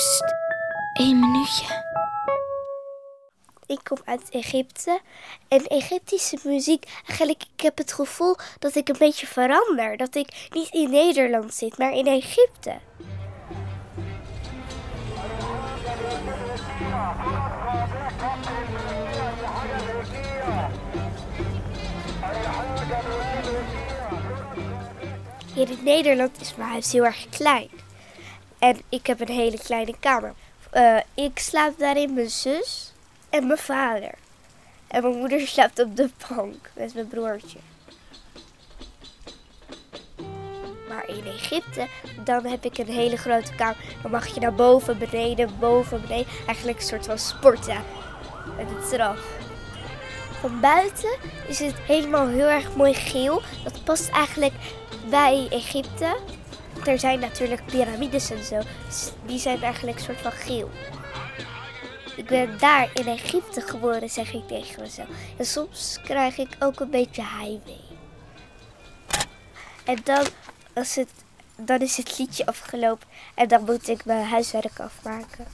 Psst, één minuutje. Ik kom uit Egypte en Egyptische muziek, eigenlijk, ik heb het gevoel dat ik een beetje verander. Dat ik niet in Nederland zit, maar in Egypte. Hier in Nederland is mijn huis heel erg klein. En ik heb een hele kleine kamer. Eh, ik slaap daarin mijn zus en mijn vader. En mijn moeder slaapt op de bank met mijn broertje. Maar in Egypte, dan heb ik een hele grote kamer. Dan mag je naar boven, beneden, boven, beneden. Eigenlijk een soort van sporten. Met het eraf. Van buiten is het helemaal heel erg mooi geel. Dat past eigenlijk bij Egypte. Er zijn natuurlijk piramides en zo. Die zijn eigenlijk een soort van geel. Ik ben daar in Egypte geboren, zeg ik tegen mezelf. En soms krijg ik ook een beetje heimwee. En dan, als het, dan is het liedje afgelopen en dan moet ik mijn huiswerk afmaken.